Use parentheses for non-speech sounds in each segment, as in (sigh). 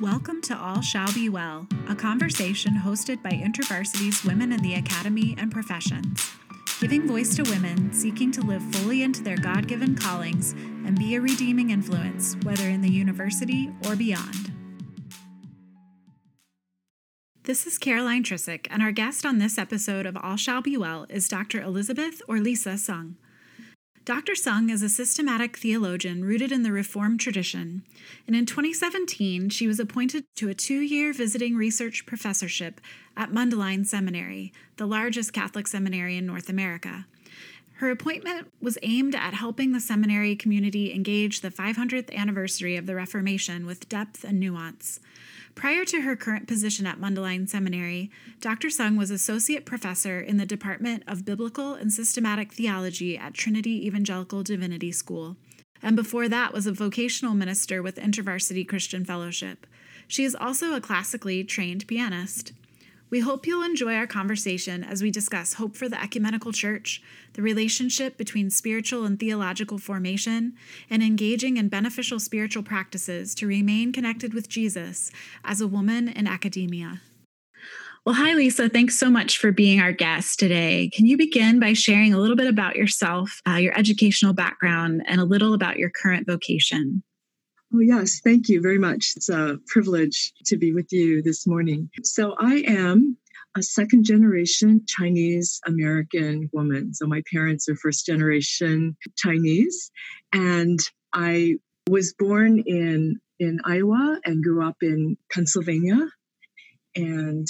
Welcome to All Shall Be Well, a conversation hosted by InterVarsity's Women in the Academy and Professions, giving voice to women seeking to live fully into their God given callings and be a redeeming influence, whether in the university or beyond. This is Caroline Trisick, and our guest on this episode of All Shall Be Well is Dr. Elizabeth or Lisa Sung. Dr. Sung is a systematic theologian rooted in the Reformed tradition, and in 2017, she was appointed to a two year visiting research professorship at Mundelein Seminary, the largest Catholic seminary in North America. Her appointment was aimed at helping the seminary community engage the 500th anniversary of the Reformation with depth and nuance. Prior to her current position at Mundelein Seminary, Dr. Sung was associate professor in the Department of Biblical and Systematic Theology at Trinity Evangelical Divinity School, and before that was a vocational minister with InterVarsity Christian Fellowship. She is also a classically trained pianist. We hope you'll enjoy our conversation as we discuss hope for the ecumenical church, the relationship between spiritual and theological formation, and engaging in beneficial spiritual practices to remain connected with Jesus as a woman in academia. Well, hi, Lisa. Thanks so much for being our guest today. Can you begin by sharing a little bit about yourself, uh, your educational background, and a little about your current vocation? Oh, yes. Thank you very much. It's a privilege to be with you this morning. So, I am a second generation Chinese American woman. So, my parents are first generation Chinese. And I was born in, in Iowa and grew up in Pennsylvania and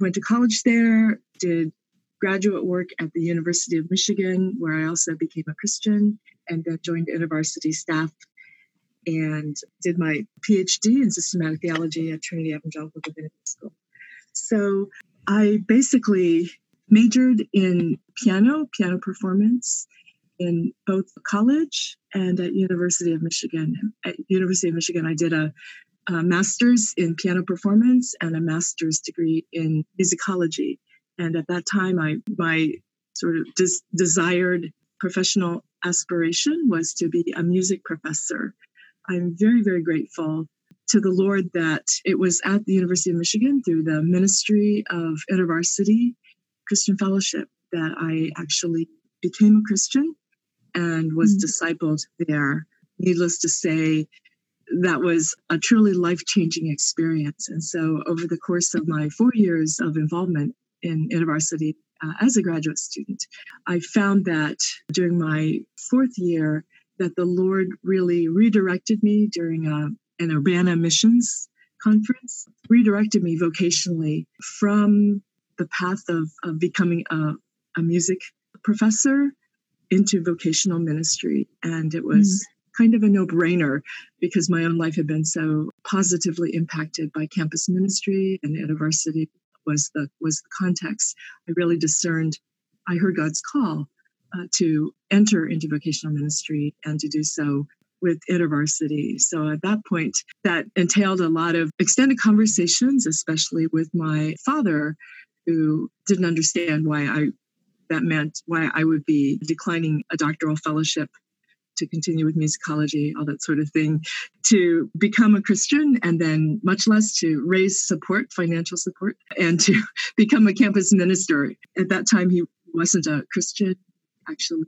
went to college there, did graduate work at the University of Michigan, where I also became a Christian, and then joined InterVarsity staff and did my PhD in systematic theology at Trinity Evangelical Divinity School. So I basically majored in piano, piano performance in both college and at University of Michigan. At University of Michigan, I did a, a master's in piano performance and a master's degree in musicology. And at that time, I my sort of des- desired professional aspiration was to be a music professor I'm very, very grateful to the Lord that it was at the University of Michigan through the Ministry of InterVarsity Christian Fellowship that I actually became a Christian and was mm-hmm. discipled there. Needless to say, that was a truly life changing experience. And so, over the course of my four years of involvement in InterVarsity uh, as a graduate student, I found that during my fourth year, that the Lord really redirected me during a, an Urbana missions conference, redirected me vocationally from the path of, of becoming a, a music professor into vocational ministry. And it was mm. kind of a no brainer because my own life had been so positively impacted by campus ministry and InterVarsity was the was the context. I really discerned, I heard God's call uh, to enter into vocational ministry and to do so with InterVarsity. So at that point, that entailed a lot of extended conversations, especially with my father, who didn't understand why I that meant why I would be declining a doctoral fellowship to continue with musicology, all that sort of thing, to become a Christian, and then much less to raise support, financial support, and to (laughs) become a campus minister. At that time, he wasn't a Christian actually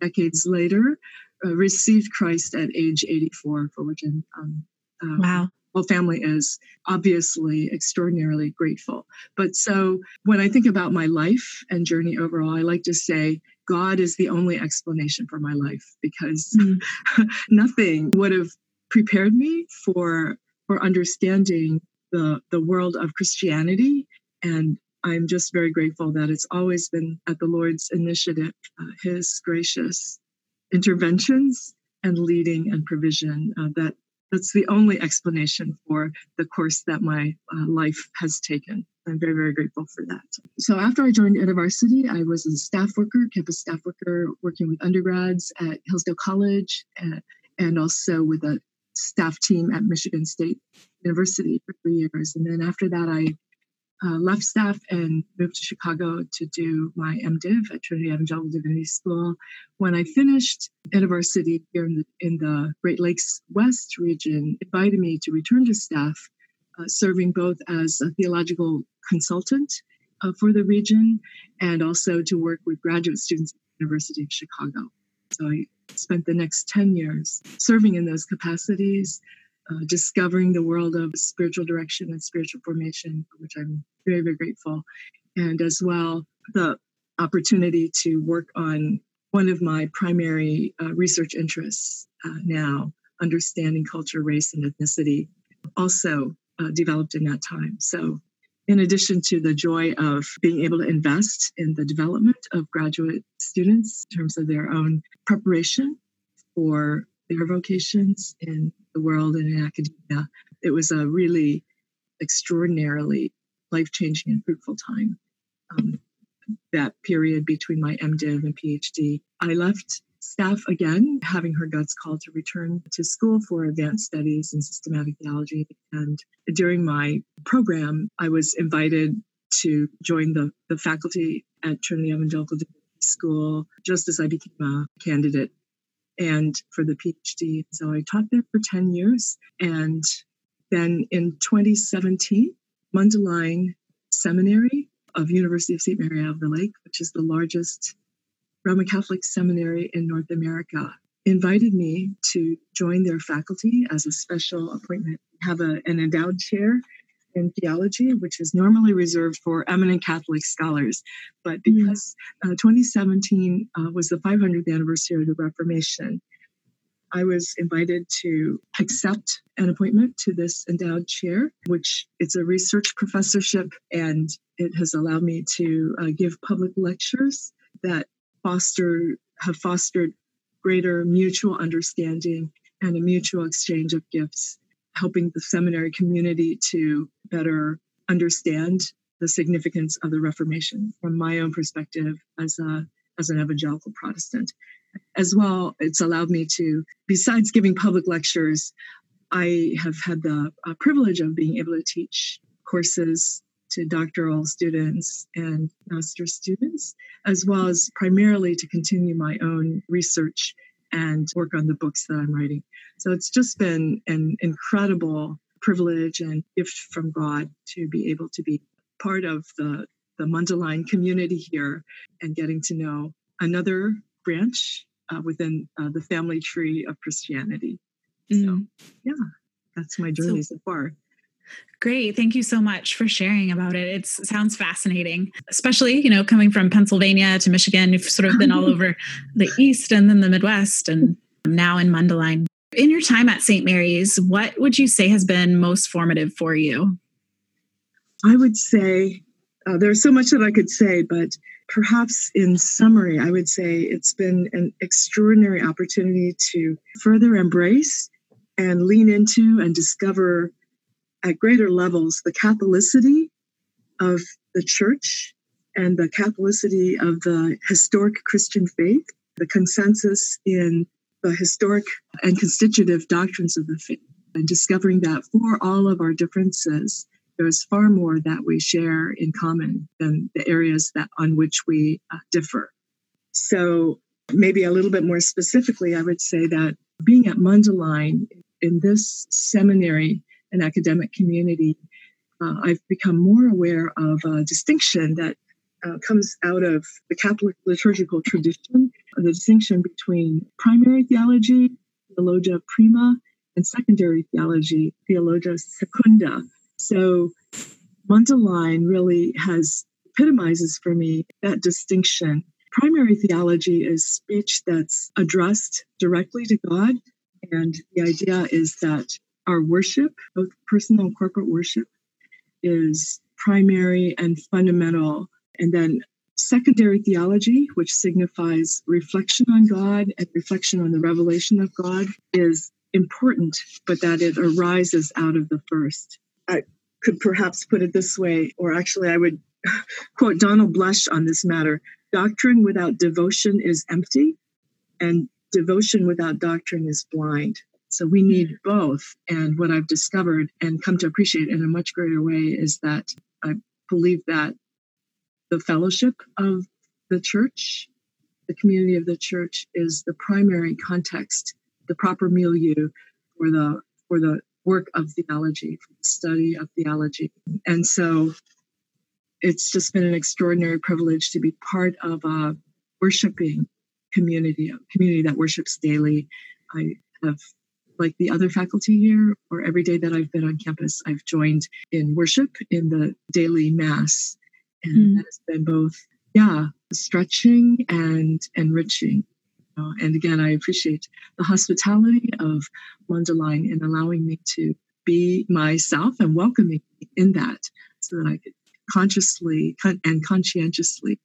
decades later, uh, received Christ at age 84, for which I'm, um, uh, wow. whole family is obviously extraordinarily grateful. But so when I think about my life and journey overall, I like to say God is the only explanation for my life because mm. (laughs) nothing would have prepared me for for understanding the the world of Christianity and I'm just very grateful that it's always been at the Lord's initiative, uh, His gracious interventions and leading and provision. Uh, that that's the only explanation for the course that my uh, life has taken. I'm very, very grateful for that. So after I joined InterVarsity, I was a staff worker, campus staff worker, working with undergrads at Hillsdale College uh, and also with a staff team at Michigan State University for three years. And then after that, I uh, left staff and moved to Chicago to do my MDiv at Trinity Evangelical Divinity School. When I finished, university here in the, in the Great Lakes West region invited me to return to staff uh, serving both as a theological consultant uh, for the region and also to work with graduate students at the University of Chicago. So I spent the next 10 years serving in those capacities, uh, discovering the world of spiritual direction and spiritual formation, for which I'm very, very grateful. And as well, the opportunity to work on one of my primary uh, research interests uh, now, understanding culture, race, and ethnicity, also uh, developed in that time. So, in addition to the joy of being able to invest in the development of graduate students in terms of their own preparation for their vocations in the world and in academia, it was a really extraordinarily life changing and fruitful time. Um, that period between my MDiv and PhD. I left staff again, having her guts called to return to school for advanced studies in systematic theology. And during my program, I was invited to join the, the faculty at Trinity Evangelical School just as I became a candidate and for the PhD. So I taught there for 10 years. And then in 2017, Mundelein Seminary of University of St. Mary of the Lake, which is the largest Roman Catholic seminary in North America, invited me to join their faculty as a special appointment. Have a, an endowed chair in theology, which is normally reserved for eminent Catholic scholars. But mm. because uh, 2017 uh, was the 500th anniversary of the Reformation, I was invited to accept an appointment to this endowed chair, which it's a research professorship, and it has allowed me to uh, give public lectures that foster have fostered greater mutual understanding and a mutual exchange of gifts, helping the seminary community to better understand the significance of the Reformation from my own perspective as a as an evangelical Protestant. As well, it's allowed me to, besides giving public lectures, I have had the uh, privilege of being able to teach courses to doctoral students and master students, as well as primarily to continue my own research and work on the books that I'm writing. So it's just been an incredible privilege and gift from God to be able to be part of the, the Mundelein community here and getting to know another branch uh, within uh, the family tree of Christianity. Mm. So, yeah, that's my journey so, so far. Great. Thank you so much for sharing about it. It sounds fascinating, especially, you know, coming from Pennsylvania to Michigan. You've sort of been all (laughs) over the East and then the Midwest and now in Mundelein. In your time at St. Mary's, what would you say has been most formative for you? I would say uh, there's so much that I could say, but perhaps in summary, I would say it's been an extraordinary opportunity to further embrace and lean into and discover at greater levels the Catholicity of the church and the Catholicity of the historic Christian faith, the consensus in the historic and constitutive doctrines of the faith, and discovering that for all of our differences, there's far more that we share in common than the areas that on which we uh, differ. So, maybe a little bit more specifically, I would say that being at Mundelein in this seminary and academic community, uh, I've become more aware of a distinction that uh, comes out of the Catholic liturgical tradition, the distinction between primary theology, theologia prima, and secondary theology, theologia secunda. So Mundelein really has epitomizes for me that distinction. Primary theology is speech that's addressed directly to God. And the idea is that our worship, both personal and corporate worship, is primary and fundamental. And then secondary theology, which signifies reflection on God and reflection on the revelation of God, is important, but that it arises out of the first. I could perhaps put it this way, or actually, I would (laughs) quote Donald Bloesch on this matter doctrine without devotion is empty, and devotion without doctrine is blind. So we need mm. both. And what I've discovered and come to appreciate in a much greater way is that I believe that the fellowship of the church, the community of the church, is the primary context, the proper milieu for the for the work of theology, from the study of theology. And so it's just been an extraordinary privilege to be part of a worshiping community, a community that worships daily. I have, like the other faculty here, or every day that I've been on campus, I've joined in worship in the daily mass. And mm. that has been both, yeah, stretching and enriching. You know? and again, I appreciate the hospitality of Mundelein in allowing me to be myself and welcoming me in that so that I could consciously and conscientiously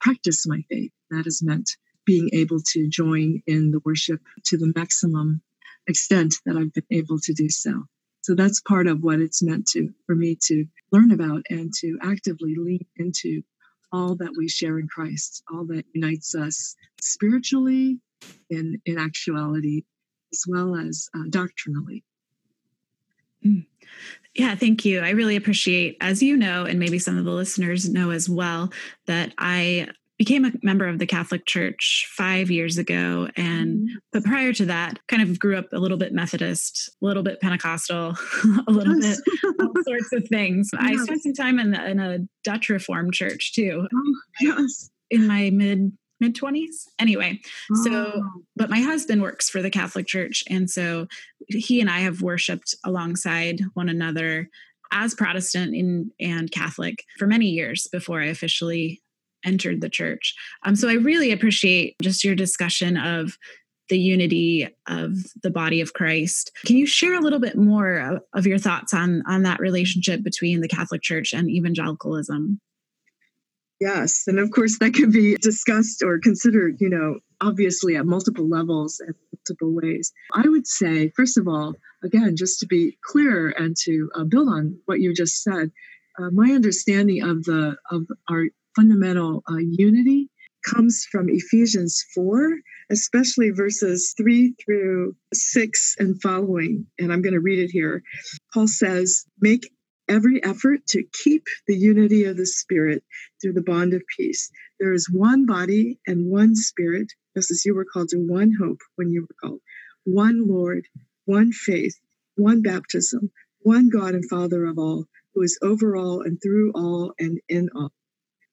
practice my faith. That has meant being able to join in the worship to the maximum extent that I've been able to do so. So that's part of what it's meant to for me to learn about and to actively lean into all that we share in Christ, all that unites us spiritually in in actuality, as well as uh, doctrinally. Mm. Yeah, thank you. I really appreciate, as you know, and maybe some of the listeners know as well, that I became a member of the Catholic Church five years ago. And mm-hmm. but prior to that, kind of grew up a little bit Methodist, a little bit Pentecostal, (laughs) a little yes. bit all (laughs) sorts of things. Yes. I spent some time in, the, in a Dutch Reformed church too. Oh, yes. In my mid mid 20s anyway oh. so but my husband works for the catholic church and so he and i have worshiped alongside one another as protestant in, and catholic for many years before i officially entered the church um, so i really appreciate just your discussion of the unity of the body of christ can you share a little bit more of, of your thoughts on on that relationship between the catholic church and evangelicalism Yes. And of course, that can be discussed or considered, you know, obviously at multiple levels and multiple ways. I would say, first of all, again, just to be clear and to uh, build on what you just said, uh, my understanding of the of our fundamental uh, unity comes from Ephesians 4, especially verses 3 through 6 and following. And I'm going to read it here. Paul says, Make every effort to keep the unity of the Spirit through the bond of peace. There is one body and one Spirit, just as you were called to one hope when you were called, one Lord, one faith, one baptism, one God and Father of all, who is over all and through all and in all.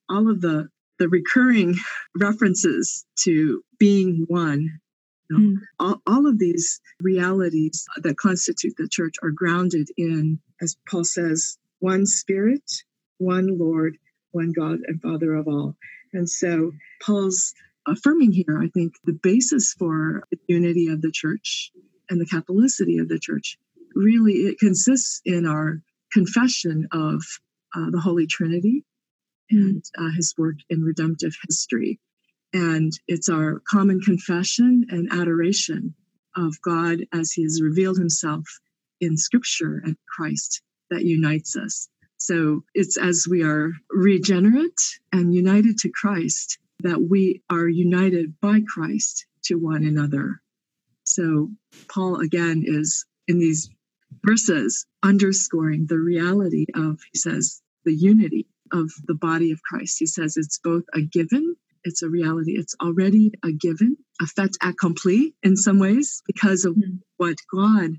All of the the recurring (laughs) references to being one mm. all, all of these realities that constitute the church are grounded in as Paul says, one spirit, one Lord, one God and Father of all. And so Paul's affirming here, I think, the basis for the unity of the church and the Catholicity of the church really it consists in our confession of uh, the Holy Trinity and uh, his work in redemptive history. And it's our common confession and adoration of God as he has revealed himself in scripture and Christ that unites us. So it's as we are regenerate and united to Christ that we are united by Christ to one another. So Paul again is in these verses underscoring the reality of, he says, the unity of the body of Christ. He says it's both a given, it's a reality, it's already a given, a fait accompli in some ways because of mm-hmm. what God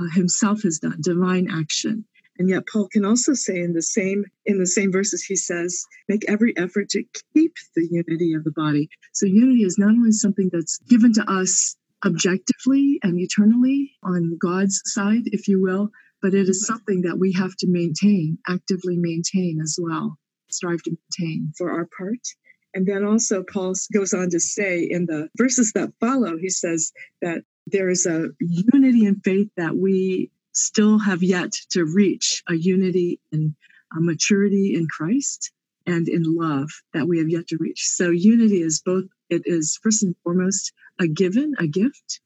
uh, himself has done, divine action. And yet Paul can also say in the same in the same verses he says, make every effort to keep the unity of the body. So unity is not only something that's given to us objectively and eternally on God's side, if you will, but it is something that we have to maintain, actively maintain as well, strive to maintain for our part. And then also, Paul goes on to say in the verses that follow, he says that there is a unity in faith that we still have yet to reach a unity and a maturity in Christ and in love that we have yet to reach. So unity is both, it is first and foremost a given, a gift,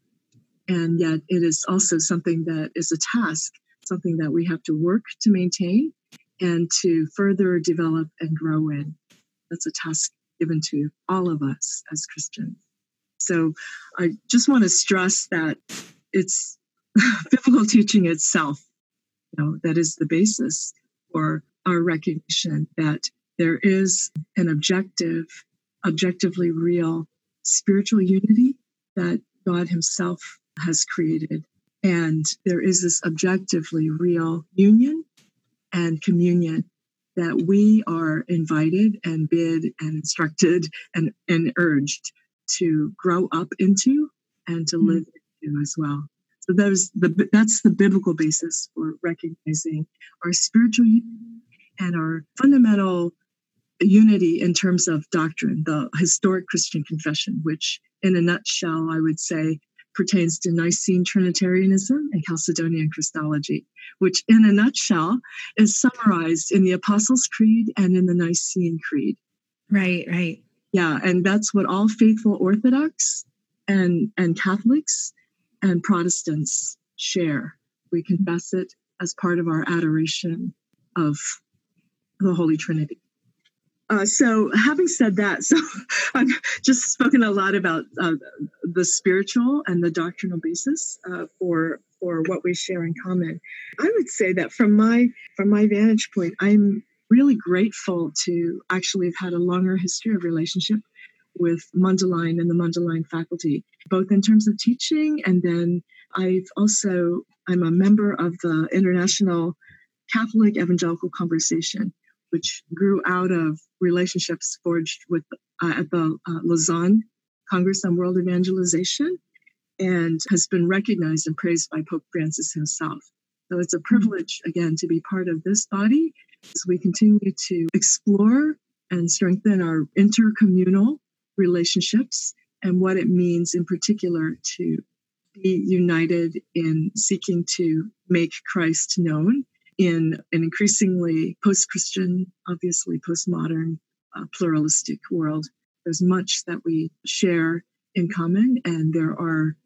and yet it is also something that is a task, something that we have to work to maintain and to further develop and grow in. That's a task given to all of us as Christians. So I just want to stress that it's (laughs) biblical teaching itself, you know, that is the basis for our recognition that there is an objective, objectively real spiritual unity that God Himself has created And there is this objectively real union and communion that we are invited and bid and instructed and, and urged to grow up into and to mm-hmm. live into as well. So those the that's the biblical basis for recognizing our spiritual unity and our fundamental unity in terms of doctrine, the historic Christian confession, which in a nutshell I would say pertains to Nicene Trinitarianism and Chalcedonian Christology, which in a nutshell is summarized in the Apostles' Creed and in the Nicene Creed. Right, right. Yeah, and that's what all faithful Orthodox and, and Catholics and Protestants share. We confess it as part of our adoration of the Holy Trinity. Uh, so, having said that, so (laughs) I've just spoken a lot about uh, the spiritual and the doctrinal basis uh, for for what we share in common. I would say that from my from my vantage point, I'm really grateful to actually have had a longer history of relationship with Mundelein and the Mundelein faculty, both in terms of teaching and then I've also I'm a member of the International Catholic Evangelical Conversation, which grew out of relationships forged with uh, at the uh, Lausanne Congress on World Evangelization, and has been recognized and praised by Pope Francis himself. So it's a privilege again to be part of this body as we continue to explore and strengthen our intercommunal relationships and what it means in particular to be united in seeking to make Christ known in an increasingly post Christian, obviously postmodern, uh, pluralistic world. There's much that we share in common, and there are,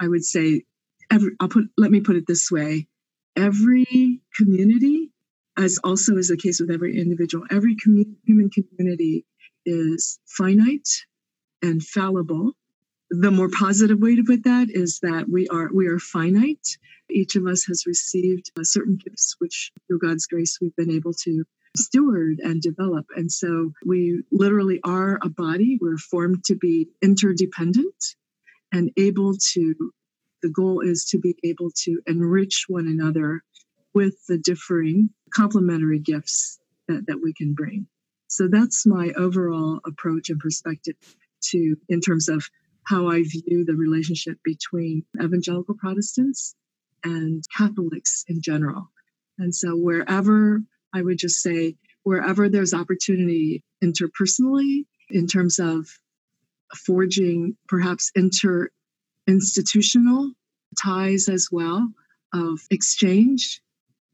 I would say, every, I'll put, let me put it this way every community, as also is the case with every individual, every human community is finite and fallible the more positive way to put that is that we are we are finite. Each of us has received uh, certain gifts which through god's grace we've been able to steward and develop. And so we literally are a body. We're formed to be interdependent and able to the goal is to be able to enrich one another with the differing complementary gifts that, that we can bring. So that's my overall approach and perspective to in terms of how I view the relationship between evangelical Protestants and Catholics in general. And so, wherever I would just say, wherever there's opportunity interpersonally in terms of forging perhaps inter institutional ties as well of exchange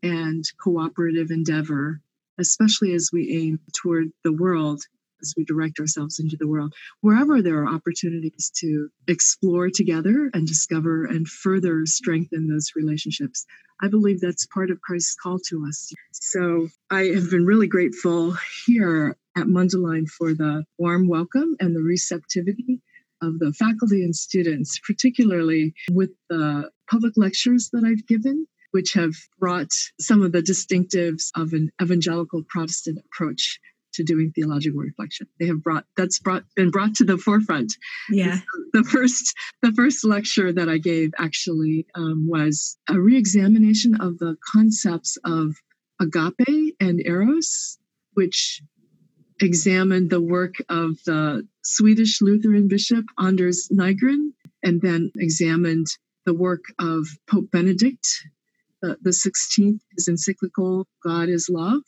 and cooperative endeavor, especially as we aim toward the world as we direct ourselves into the world, wherever there are opportunities to explore together and discover and further strengthen those relationships. I believe that's part of Christ's call to us. So I have been really grateful here at Mundelein for the warm welcome and the receptivity of the faculty and students, particularly with the public lectures that I've given which have brought some of the distinctives of an evangelical Protestant approach to doing theological reflection. They have brought that's brought been brought to the forefront. Yeah. The first the first lecture that I gave actually um, was a reexamination of the concepts of agape and eros, which examined the work of the Swedish Lutheran bishop Anders Nygren, and then examined the work of Pope Benedict the, the 16th, his encyclical God is Love,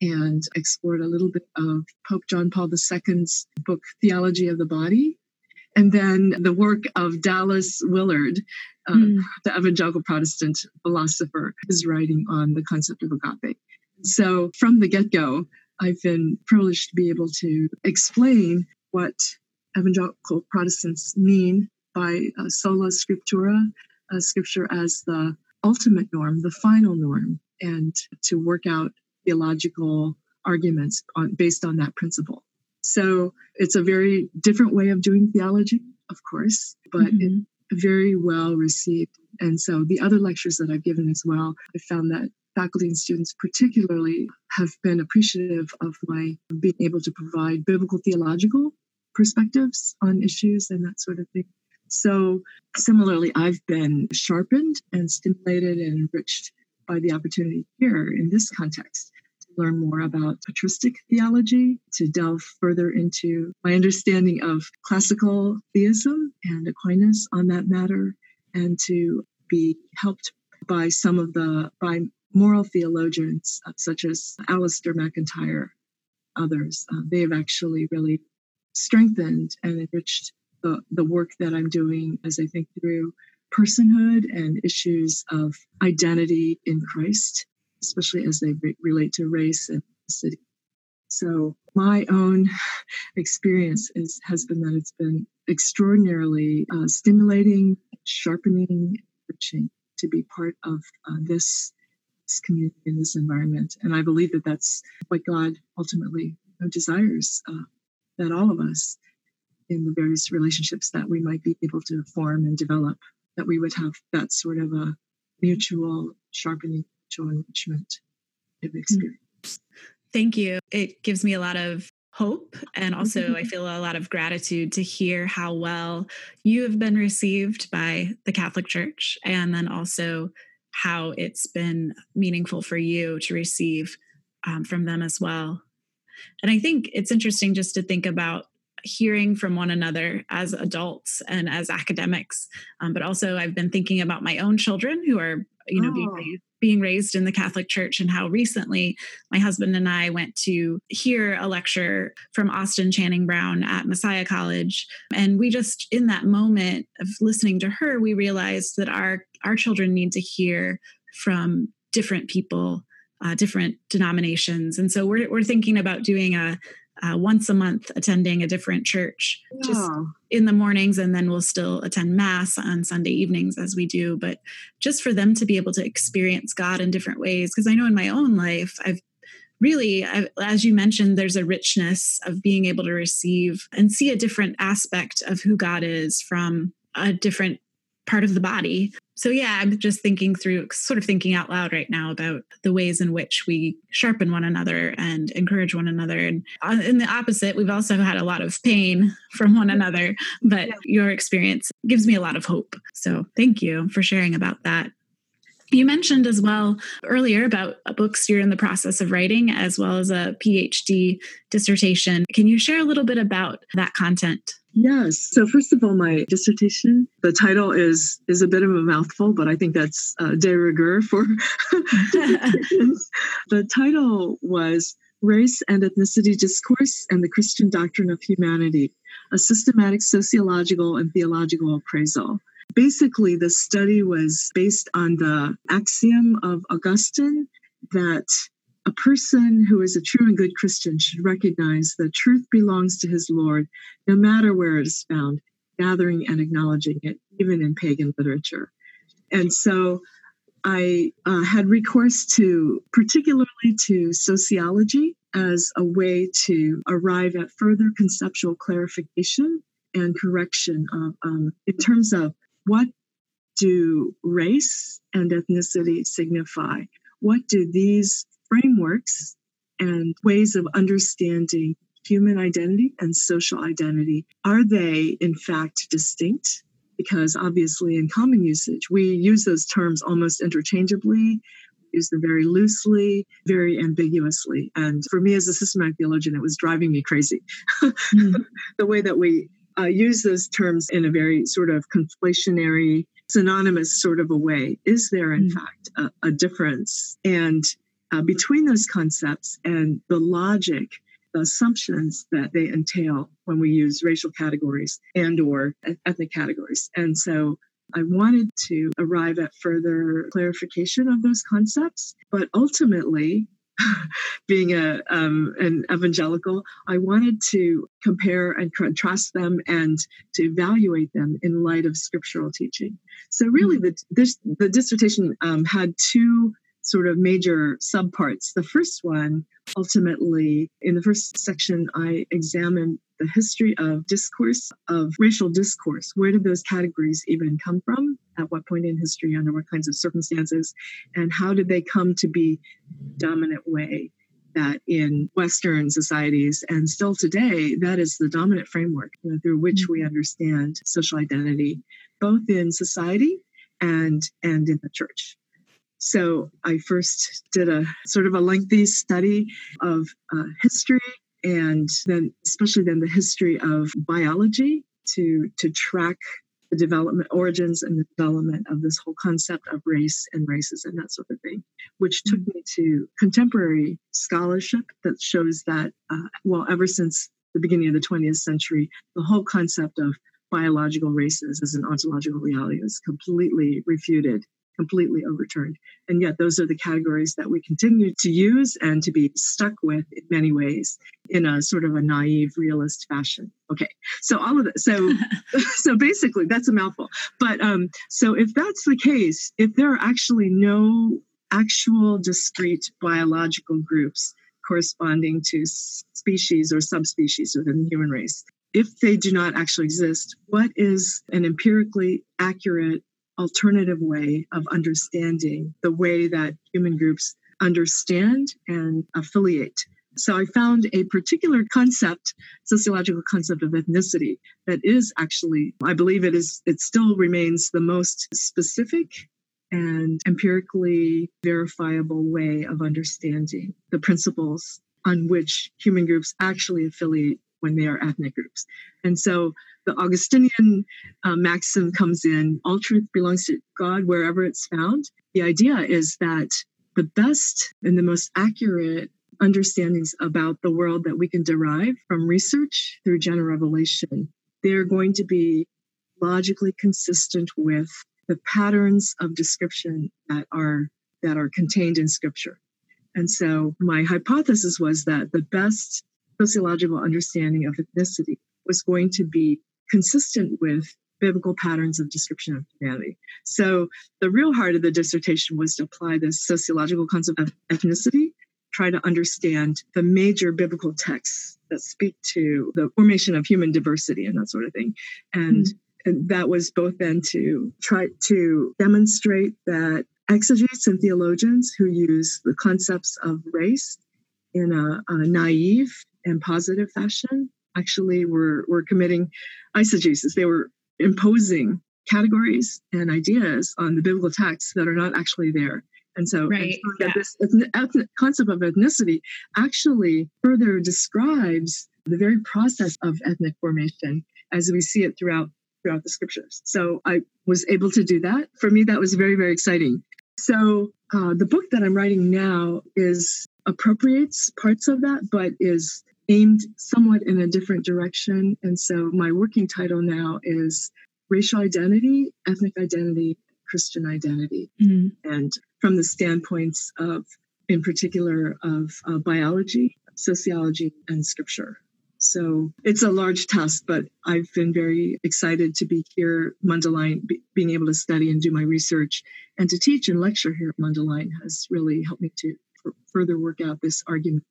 and explored a little bit of Pope John Paul II's book, Theology of the Body, and then the work of Dallas Willard, uh, mm. the evangelical Protestant philosopher, is writing on the concept of agape. So from the get go, I've been privileged to be able to explain what evangelical Protestants mean by uh, sola scriptura, uh, scripture as the ultimate norm, the final norm, and to work out theological arguments on, based on that principle. So it's a very different way of doing theology, of course, but mm-hmm. very well received. And so the other lectures that I've given as well, I found that faculty and students particularly have been appreciative of my being able to provide biblical theological perspectives on issues and that sort of thing. So, similarly, I've been sharpened and stimulated and enriched by the opportunity here in this context to learn more about patristic theology, to delve further into my understanding of classical theism and Aquinas on that matter, and to be helped by some of the by moral theologians uh, such as Alasdair MacIntyre, others. Uh, they have actually really strengthened and enriched the, the work that I'm doing as I think through personhood and issues of identity in Christ, especially as they re- relate to race and city. So my own (laughs) experience is, has been that it's been extraordinarily uh, stimulating, sharpening, enriching to be part of uh, this, this community in this environment. And I believe that that's what God ultimately desires uh, that all of us in the various relationships that we might be able to form and develop, that we would have that sort of a mutual sharpening, mutual enrichment of mm. experience. Thank you. It gives me a lot of hope and also I feel a lot of gratitude to hear how well you have been received by the Catholic Church and then also how it's been meaningful for you to receive um, from them as well. And I think it's interesting just to think about hearing from one another as adults and as academics. Um, but also, I've been thinking about my own children who are, you know, oh. being, raised, being raised in the Catholic Church and how recently my husband and I went to hear a lecture from Austin Channing Brown at Messiah College. And we just, in that moment of listening to her, we realized that our, our children need to hear from different people uh, different denominations. And so we're, we're thinking about doing a, uh, once a month attending a different church yeah. just in the mornings and then we'll still attend mass on sunday evenings as we do but just for them to be able to experience god in different ways because i know in my own life i've really I've, as you mentioned there's a richness of being able to receive and see a different aspect of who god is from a different part of the body. So, yeah, I'm just thinking through, sort of thinking out loud right now about the ways in which we sharpen one another and encourage one another. And uh, in the opposite, we've also had a lot of pain from one another, but your experience gives me a lot of hope. So, thank you for sharing about that. You mentioned as well earlier about books you're in the process of writing, as well as a PhD dissertation. Can you share a little bit about that content? Yes. So first of all, my dissertation, the title is is a bit of a mouthful, but I think that's uh, de rigueur for (laughs) the title was Race and Ethnicity Discourse and the Christian Doctrine of Humanity, a systematic sociological and theological appraisal. Basically, the study was based on the axiom of Augustine that a person who is a true and good Christian should recognize that truth belongs to his Lord, no matter where it is found, gathering and acknowledging it, even in pagan literature. And so I uh, had recourse to, particularly to sociology, as a way to arrive at further conceptual clarification and correction of, um, in terms of what do race and ethnicity signify? What do these frameworks and ways of understanding human identity and social identity. Are they in fact distinct? Because obviously in common usage we use those terms almost interchangeably use them very loosely very ambiguously. And for me as a systematic theologian it was driving me crazy. Mm. (laughs) the way that we uh, use those terms in a very sort of conflationary synonymous sort of a way. Is there in mm. fact a, a difference? And uh, between those concepts and the logic the assumptions that they entail when we use racial categories and or ethnic categories and so i wanted to arrive at further clarification of those concepts but ultimately (laughs) being a um, an evangelical, I wanted to compare and contrast them and to evaluate them in light of scriptural teaching. So really, the this, the dissertation um, had two sort of major subparts. The first one, ultimately, in the first section, I examined the history of discourse, of racial discourse. Where did those categories even come from? At what point in history, under what kinds of circumstances? And how did they come to be dominant way? that in Western societies and still today, that is the dominant framework you know, through which we understand social identity, both in society and and in the church. So I first did a sort of a lengthy study of uh, history and then especially then the history of biology to to track the development origins and the development of this whole concept of race and races and that sort of thing which took me to contemporary scholarship that shows that uh, well ever since the beginning of the 20th century the whole concept of biological races as an ontological reality is completely refuted completely overturned. And yet, those are the categories that we continue to use and to be stuck with in many ways in a sort of a naive realist fashion. Okay, so all of that. So, (laughs) so basically, that's a mouthful. But um, so if that's the case, if there are actually no actual discrete biological groups corresponding to species or subspecies within the human race, if they do not actually exist, what is an empirically accurate alternative way of understanding the way that human groups understand and affiliate. So I found a particular concept, sociological concept of ethnicity that is actually, I believe it is, it still remains the most specific and empirically verifiable way of understanding the principles on which human groups actually affiliate when they are ethnic groups. And so the Augustinian uh, maxim comes in all truth belongs to God wherever it's found. The idea is that the best and the most accurate understandings about the world that we can derive from research through general revelation, they're going to be logically consistent with the patterns of description that are that are contained in scripture. And so my hypothesis was that the best sociological understanding of ethnicity was going to be consistent with biblical patterns of description of humanity. So the real heart of the dissertation was to apply this sociological concept of ethnicity, try to understand the major biblical texts that speak to the formation of human diversity and that sort of thing. And, mm-hmm. and that was both then to try to demonstrate that exegetes and theologians who use the concepts of race in a, a naive and positive fashion actually were, were committing eisegesis. They were imposing categories and ideas on the biblical texts that are not actually there. And so, right, and so yeah. this ethnic, concept of ethnicity actually further describes the very process of ethnic formation as we see it throughout throughout the scriptures. So I was able to do that. For me, that was very very exciting. So uh, the book that I'm writing now is appropriates parts of that, but is aimed somewhat in a different direction. And so my working title now is Racial Identity, Ethnic Identity, Christian Identity. Mm-hmm. And from the standpoints of, in particular, of uh, biology, sociology, and scripture. So it's a large task, but I've been very excited to be here, Mundelein, be, being able to study and do my research and to teach and lecture here at Mundelein has really helped me to further work out this argument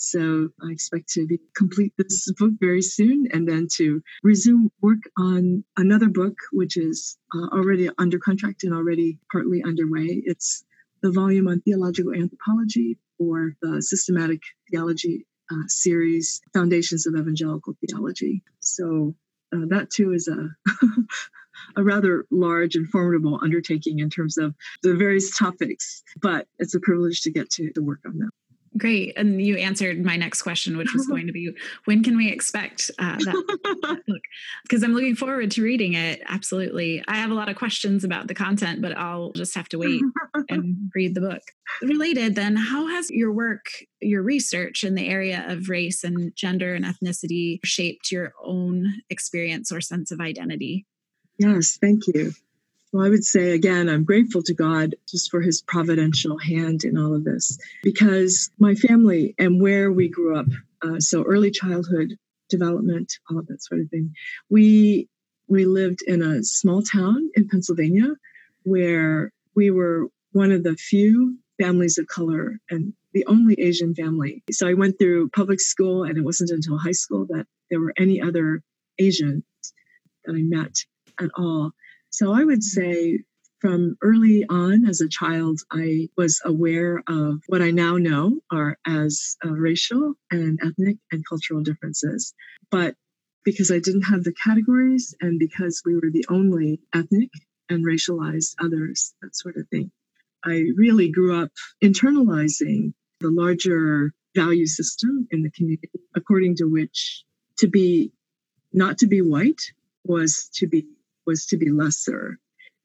so I expect to complete this (laughs) book very soon and then to resume work on another book, which is uh, already under contract and already partly underway. It's the volume on theological anthropology or the systematic theology uh, series, Foundations of Evangelical Theology. So uh, that too is a (laughs) a rather large and formidable undertaking in terms of the various topics, but it's a privilege to get to, to work on them. Great. And you answered my next question, which was going to be when can we expect uh, that, that (laughs) book? Because I'm looking forward to reading it. Absolutely. I have a lot of questions about the content, but I'll just have to wait and read the book. Related, then, how has your work, your research in the area of race and gender and ethnicity shaped your own experience or sense of identity? Yes, thank you. Well, I would say again, I'm grateful to God just for his providential hand in all of this because my family and where we grew up, uh, so early childhood development, all of that sort of thing, we we lived in a small town in Pennsylvania where we were one of the few families of color and the only Asian family. So I went through public school, and it wasn't until high school that there were any other Asians that I met at all. So I would say from early on as a child, I was aware of what I now know are as uh, racial and ethnic and cultural differences. But because I didn't have the categories and because we were the only ethnic and racialized others, that sort of thing, I really grew up internalizing the larger value system in the community, according to which to be not to be white was to be was to be lesser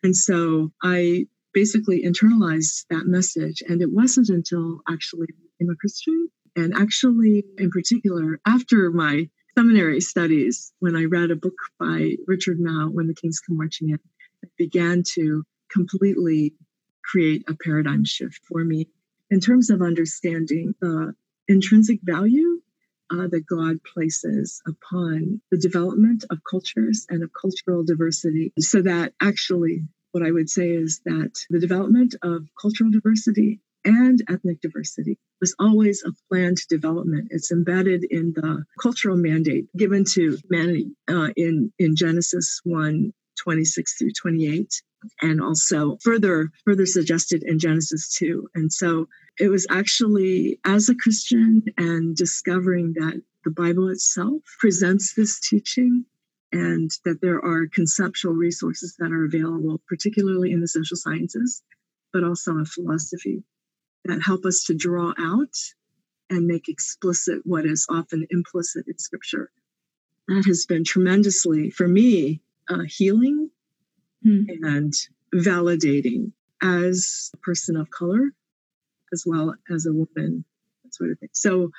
and so I basically internalized that message. And it wasn't until actually I became a Christian and actually, in particular, after my seminary studies, when I read a book by Richard Mouw, When the Kings Come Marching In, it began to completely create a paradigm shift for me in terms of understanding the intrinsic value uh, that God places upon the development of cultures and of cultural diversity, so that actually what I would say is that the development of cultural diversity and ethnic diversity was always a planned development. It's embedded in the cultural mandate given to humanity uh, in, in Genesis 1 26 through 28 and also further further suggested in Genesis 2 and so it was actually as a Christian and discovering that the Bible itself presents this teaching and that there are conceptual resources that are available, particularly in the social sciences, but also in philosophy, that help us to draw out and make explicit what is often implicit in scripture. That has been tremendously, for me, uh, healing hmm. and validating as a person of color, as well as a woman, that sort of thing. So,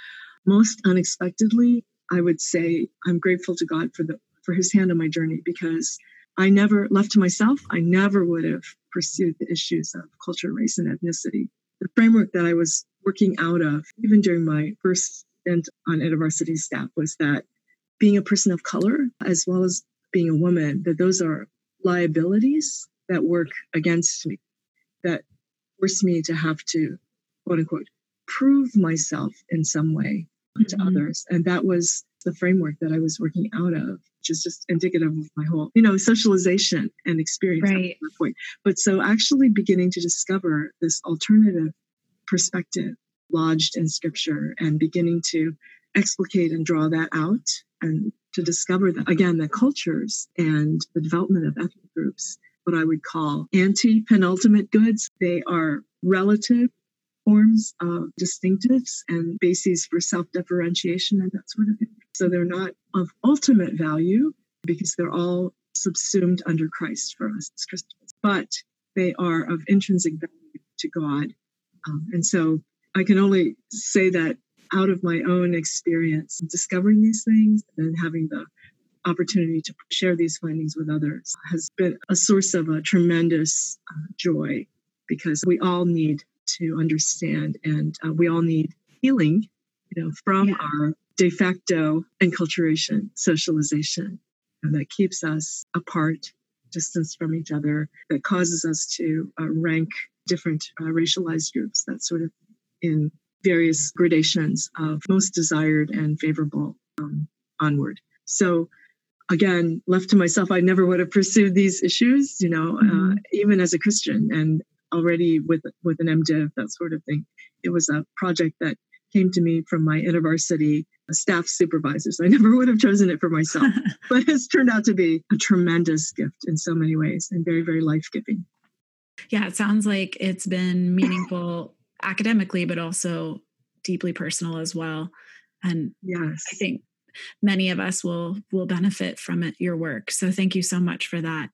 most unexpectedly, I would say I'm grateful to God for the for his hand on my journey because I never, left to myself, I never would have pursued the issues of culture, race, and ethnicity. The framework that I was working out of, even during my first stint on university staff, was that being a person of color, as well as being a woman, that those are liabilities that work against me, that force me to have to, quote unquote, prove myself in some way to mm-hmm. others. And that was the framework that I was working out of, which is just indicative of my whole, you know, socialization and experience right. at that point. But so actually beginning to discover this alternative perspective lodged in scripture and beginning to explicate and draw that out and to discover that again the cultures and the development of ethnic groups what i would call anti-penultimate goods they are relative forms of distinctives and bases for self differentiation and that sort of thing. So they're not of ultimate value because they're all subsumed under Christ for us as Christians, but they are of intrinsic value to God. Um, and so I can only say that out of my own experience discovering these things and having the opportunity to share these findings with others has been a source of a tremendous uh, joy because we all need to understand. And uh, we all need healing, you know, from yeah. our de facto enculturation, socialization, and that keeps us apart, distance from each other, that causes us to uh, rank different uh, racialized groups, that sort of in various gradations of most desired and favorable um, onward. So again, left to myself, I never would have pursued these issues, you know, uh, mm-hmm. uh, even as a Christian. And already with with an MDiv, that sort of thing. It was a project that came to me from my university staff supervisors. I (laughs) never would have chosen it for myself, (laughs) but it's turned out to be a tremendous gift in so many ways and very, very life giving. Yeah, it sounds like it's been meaningful academically, but also deeply personal as well. And yes, I think many of us will will benefit from it, your work. So thank you so much for that.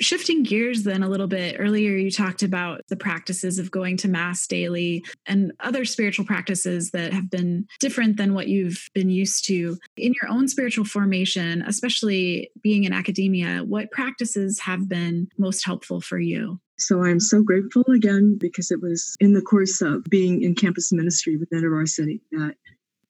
Shifting gears then a little bit, earlier you talked about the practices of going to Mass daily and other spiritual practices that have been different than what you've been used to. In your own spiritual formation, especially being in academia, what practices have been most helpful for you? So I'm so grateful again because it was in the course of being in campus ministry with City that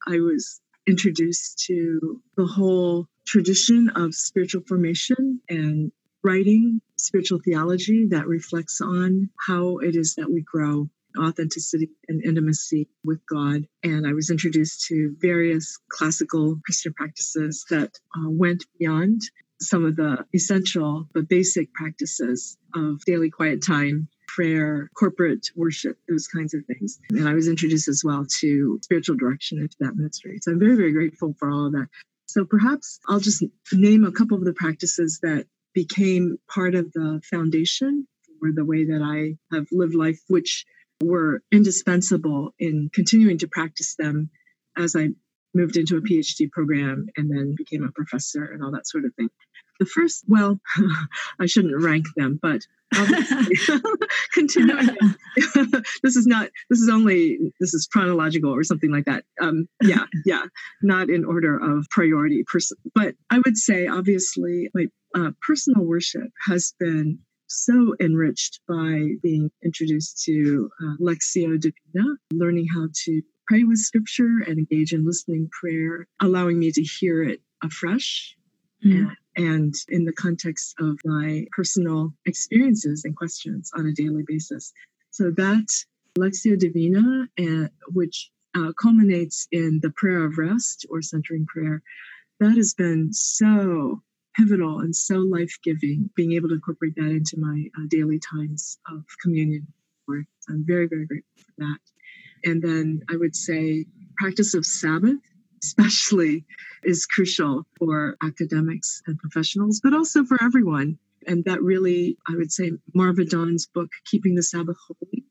I was introduced to the whole tradition of spiritual formation and writing spiritual theology that reflects on how it is that we grow authenticity and intimacy with God. And I was introduced to various classical Christian practices that uh, went beyond some of the essential but basic practices of daily quiet time prayer, corporate worship, those kinds of things. And I was introduced as well to spiritual direction into that ministry. So I'm very, very grateful for all of that. So perhaps I'll just name a couple of the practices that became part of the foundation for the way that I have lived life, which were indispensable in continuing to practice them as I moved into a PhD program and then became a professor and all that sort of thing. The first, well, (laughs) I shouldn't rank them, but (laughs) continuing. (laughs) this is not. This is only. This is chronological or something like that. Um, yeah, yeah, not in order of priority. Pers- but I would say, obviously, my uh, personal worship has been so enriched by being introduced to uh, Lectio Divina, learning how to pray with scripture and engage in listening prayer, allowing me to hear it afresh. Mm. And, and in the context of my personal experiences and questions on a daily basis. So that Lectio Divina, uh, which uh, culminates in the prayer of rest or centering prayer, that has been so pivotal and so life giving, being able to incorporate that into my uh, daily times of communion. I'm very, very grateful for that. And then I would say practice of Sabbath, especially, is crucial for academics and professionals, but also for everyone. And that really, I would say, Marva Dawn's book, Keeping the Sabbath Wholly,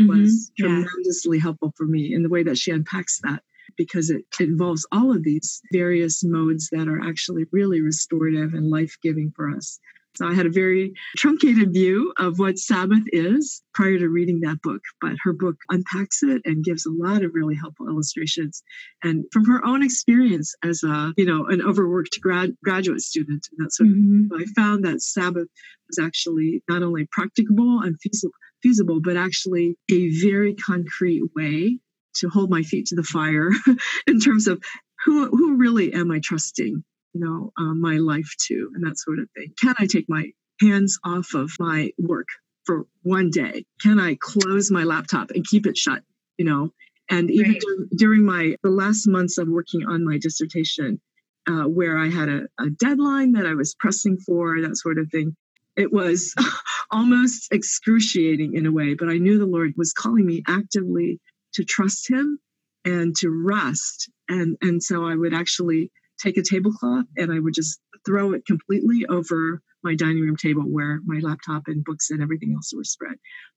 was mm-hmm. tremendously yeah. helpful for me in the way that she unpacks that because it involves all of these various modes that are actually really restorative and life giving for us. So I had a very truncated view of what Sabbath is prior to reading that book, but her book unpacks it and gives a lot of really helpful illustrations. And from her own experience as a, you know, an overworked grad, graduate student, and that sort mm-hmm. of, I found that Sabbath was actually not only practicable and feasible, feasible, but actually a very concrete way to hold my feet to the fire (laughs) in terms of who who really am I trusting, you know, uh, my life to, and that sort of thing. Can I take my hands off of my work for one day? Can I close my laptop and keep it shut? You know, and even right. during my the last months of working on my dissertation, uh, where I had a, a deadline that I was pressing for, that sort of thing. It was (laughs) almost excruciating in a way, but I knew the Lord was calling me actively to trust him and to rest. And, and so I would actually take a tablecloth and I would just throw it completely over my dining room table where my laptop and books and everything else were spread.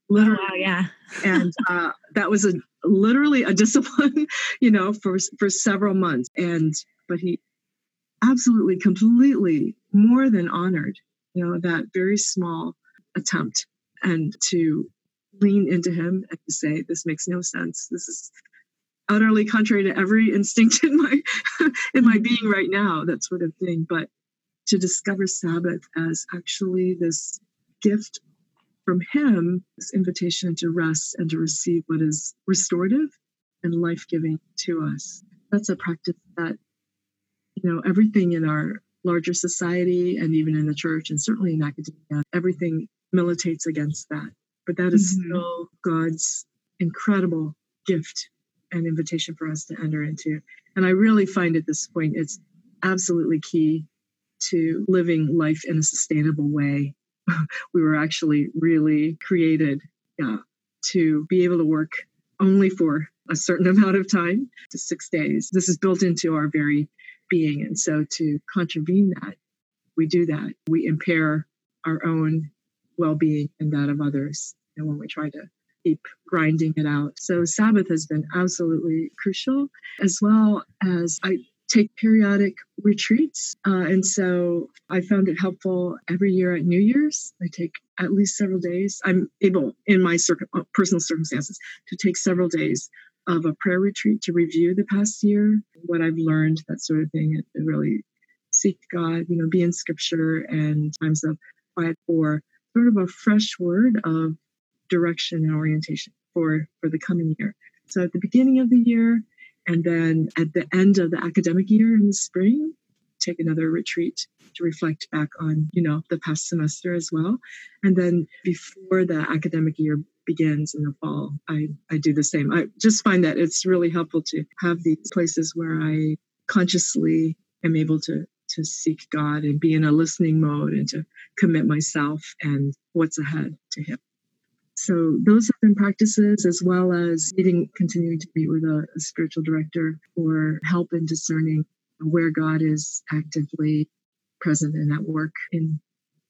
Literally, oh, yeah. (laughs) and uh, that was a literally a (laughs) discipline, you know, for for several months. And but he absolutely, completely, more than honored, you know, that very small attempt and to lean into him and to say, this makes no sense. This is utterly contrary to every instinct in my (laughs) in my being right now, that sort of thing. But to discover Sabbath as actually this gift from him, this invitation to rest and to receive what is restorative and life-giving to us. That's a practice that, you know, everything in our larger society and even in the church and certainly in academia, everything militates against that but that is mm-hmm. still God's incredible gift and invitation for us to enter into. And I really find at this point it's absolutely key to living life in a sustainable way. (laughs) we were actually really created yeah, to be able to work only for a certain (laughs) amount of time to six days. This is built into our very being. And so to contravene that, we do that. We impair our own well being and that of others know, when we try to keep grinding it out. So Sabbath has been absolutely crucial, as well as I take periodic retreats. Uh, and so I found it helpful every year at New Year's. I take at least several days. I'm able, in my uh, personal circumstances, to take several days of a prayer retreat to review the past year, what I've learned, that sort of thing, and really seek God, you know, be in scripture and times of quiet for sort of a fresh word of direction and orientation for for the coming year. So at the beginning of the year, and then at the end of the academic year in the spring, take another retreat to reflect back on you know the past semester as well. And then before the academic year begins in the fall, I I do the same. I just find that it's really helpful to have these places where I consciously am able to to seek God and be in a listening mode and to commit myself and what's ahead to Him. So those have been practices as well as meeting, continuing to meet with a, a spiritual director for help in discerning where God is actively present and at work in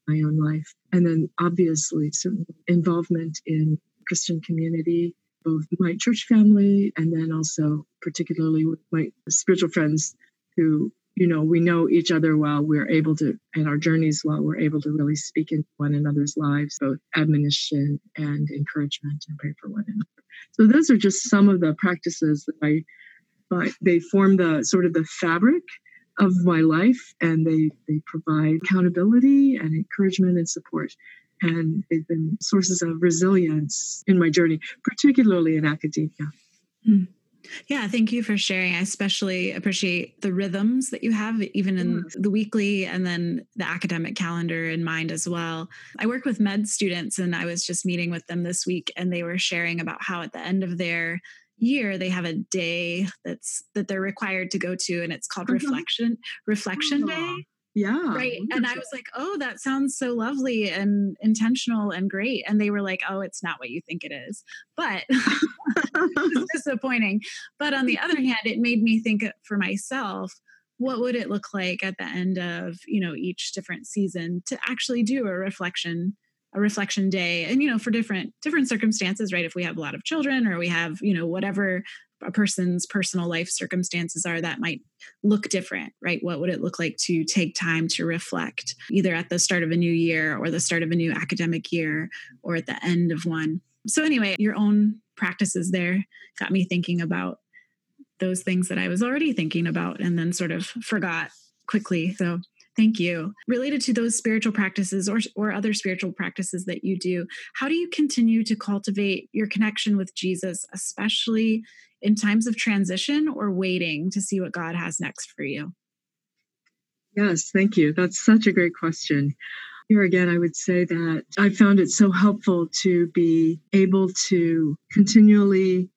my own life. And then obviously some involvement in Christian community, both my church family and then also particularly with my spiritual friends who you know, we know each other well. We're able to, and our journeys well, we're able to really speak in one another's lives, both admonition and encouragement and pray for one another. So those are just some of the practices that I, but they form the sort of the fabric of my life and they, they provide accountability and encouragement and support. And they've been sources of resilience in my journey, particularly in academia. Mm. Yeah, thank you for sharing. I especially appreciate the rhythms that you have, even in yes. the weekly and then the academic calendar in mind as well. I work with med students, and I was just meeting with them this week, and they were sharing about how at the end of their year they have a day that's that they're required to go to and it's called mm-hmm. reflection reflection day yeah. Right. Wonderful. And I was like, oh, that sounds so lovely and intentional and great. And they were like, oh, it's not what you think it is. But (laughs) it's disappointing. But on the other (laughs) hand, it made me think for myself, what would it look like at the end of, you know, each different season to actually do a reflection a reflection day and you know for different different circumstances right if we have a lot of children or we have you know whatever a person's personal life circumstances are that might look different, right? What would it look like to take time to reflect either at the start of a new year or the start of a new academic year or at the end of one? So, anyway, your own practices there got me thinking about those things that I was already thinking about and then sort of forgot quickly. So, Thank you. Related to those spiritual practices or, or other spiritual practices that you do, how do you continue to cultivate your connection with Jesus, especially in times of transition or waiting to see what God has next for you? Yes, thank you. That's such a great question. Here again, I would say that I found it so helpful to be able to continually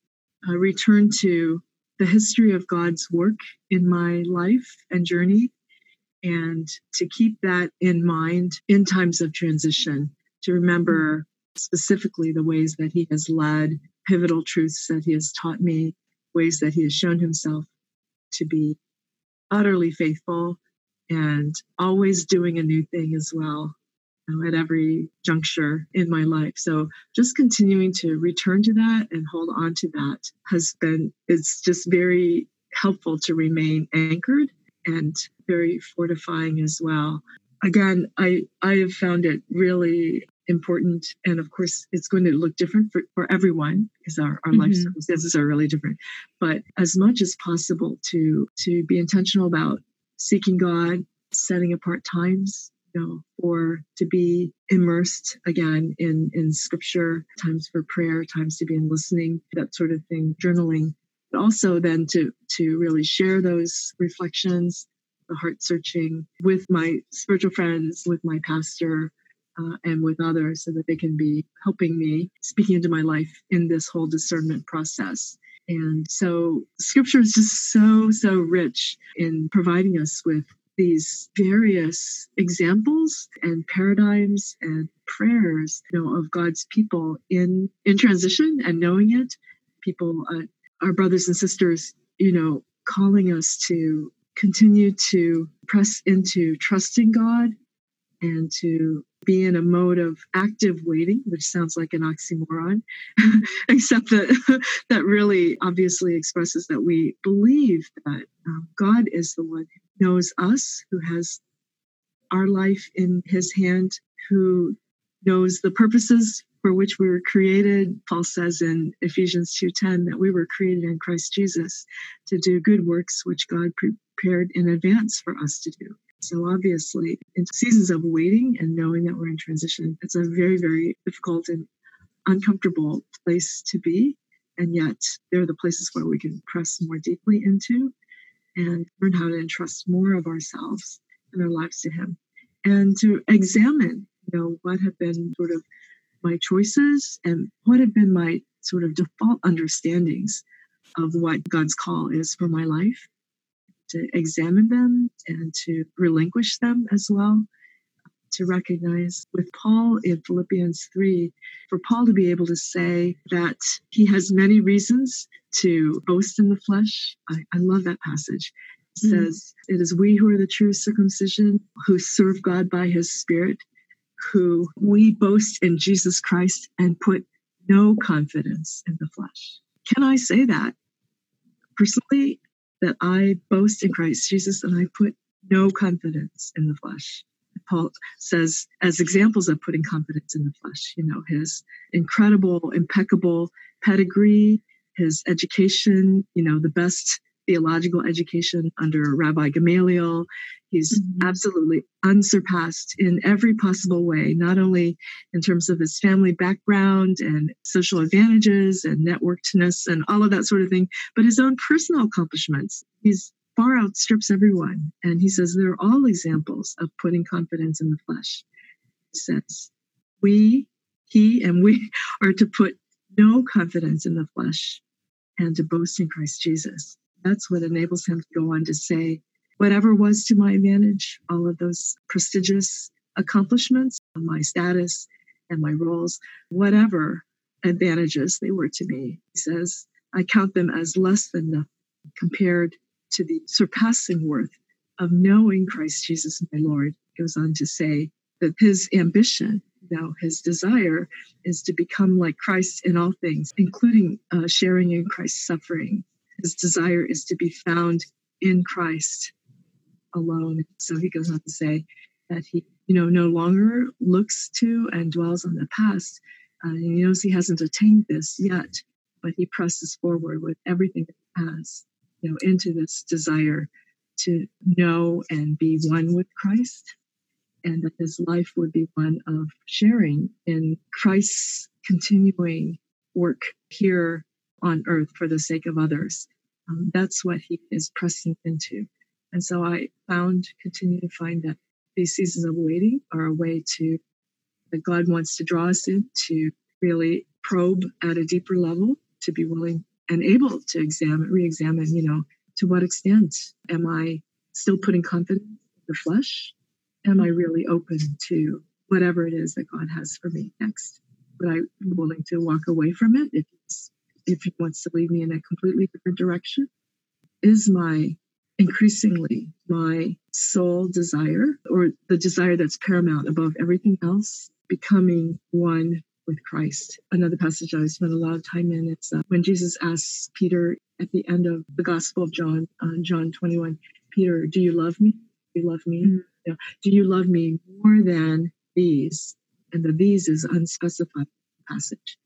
uh, return to the history of God's work in my life and journey, and to keep that in mind in times of transition, to remember specifically the ways that He has led pivotal truths that he has taught me, ways that he has shown himself to be utterly faithful and always doing a new thing as well you know, at every juncture in my life. So just continuing to return to that and hold on to that has been, it's just very helpful to remain anchored and very fortifying as well. Again, I, I have found it really important and of course it's going to look different for, for everyone because our, our mm-hmm. life circumstances are really different but as much as possible to to be intentional about seeking god setting apart times you know or to be immersed again in in scripture times for prayer times to be in listening that sort of thing journaling but also then to to really share those reflections heart searching with my spiritual friends with my pastor uh, and with others so that they can be helping me speaking into my life in this whole discernment process. And so scripture is just so, so rich in providing us with these various examples and paradigms and prayers you know, of God's people in, in transition and knowing it. People, uh, our brothers and sisters, you know, calling us to continue to press into trusting God and to be in a mode of active waiting, which sounds like an oxymoron, (laughs) except that (laughs) that really obviously expresses that we believe that um, God is the one who knows us, who has our life in his hand, who knows the purposes for which we were created. Paul says in Ephesians 2:10 that we were created in Christ Jesus to do good works which God prepared in advance for us to do. So obviously, in seasons of waiting and knowing that we're in transition, it's a very, very difficult and uncomfortable place to be. And yet, they're the places where we can press more deeply into and learn how to entrust more of ourselves and our lives to Him, and to examine, you know, what have been sort of my choices and what have been my sort of default understandings of what God's call is for my life to examine them and to relinquish them as well. To recognize with Paul in Philippians 3, for Paul to be able to say that he has many reasons to boast in the flesh. I, I love that passage. It mm-hmm. says, It is we who are the true circumcision, who serve God by his Spirit, who we boast in Jesus Christ and put no confidence in the flesh. Can I say that? Personally, that I boast in Christ Jesus and I put no confidence in the flesh. Paul says, as examples of putting confidence in the flesh, you know, his incredible, impeccable pedigree, his education, you know, the best theological education under Rabbi Gamaliel. He's mm-hmm. absolutely unsurpassed in every possible way, not only in terms of his family background and social advantages and networkedness and all of that sort of thing, but his own personal accomplishments. He's far outstrips everyone. And he says they're all examples of putting confidence in the flesh. He says, we, he, and we (laughs) are to put no confidence in the flesh and to boast in Christ Jesus. That's what enables him to go on to say, whatever was to my advantage, all of those prestigious accomplishments, my status and my roles, whatever advantages they were to me. He says, I count them as less than nothing compared to the surpassing worth of knowing Christ Jesus, my Lord. He goes on to say that his ambition, now his desire is to become like Christ in all things, including uh, sharing in Christ's suffering his desire is to be found in Christ alone. So he goes on to say that he, you know, no longer looks to and dwells on the past. Uh, he knows he hasn't attained this yet, but he presses forward with everything that he has, you know, into this desire to know and be one with Christ, and that his life would be one of sharing in Christ's continuing work here on earth for the sake of others. Um, that's what he is pressing into. And so I found, continue to find that these seasons of waiting are a way to, that God wants to draw us in to really probe at a deeper level, to be willing and able to examine, re examine, you know, to what extent am I still putting confidence in the flesh? Am I really open to whatever it is that God has for me next? But I'm willing to walk away from it if it's if he wants to lead me in a completely different direction, is my increasingly my sole desire or the desire that's paramount above everything else, becoming one with Christ. Another passage I spent a lot of time in, it's uh, when Jesus asks Peter at the end of the Gospel of John, uh, John 21, Peter, do you love me? Do you love me? Mm-hmm. Yeah. Do you love me more than these? And the these is unspecified passage.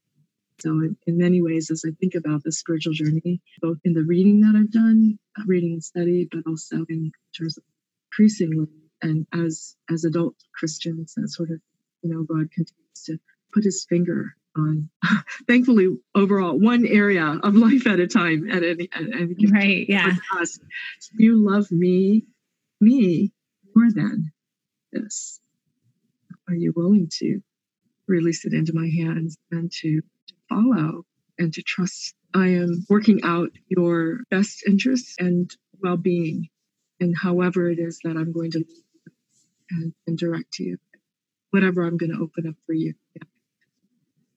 So, in, in, many ways, as I think about the spiritual journey, both in the reading that I've done, uh, reading and study, but also in terms of increasingly and as as adult Christians, that sort of, you know, God continues to put his finger on, (laughs) thankfully, overall, one area of life at a time. At any, at any right, yeah. Us. You love me, me more than this. Are you willing to release it into my hands and to follow and to trust I am working out your best interests and well being, and however it is that I'm going to and, and direct to you, whatever I'm going to open up for you. Yeah.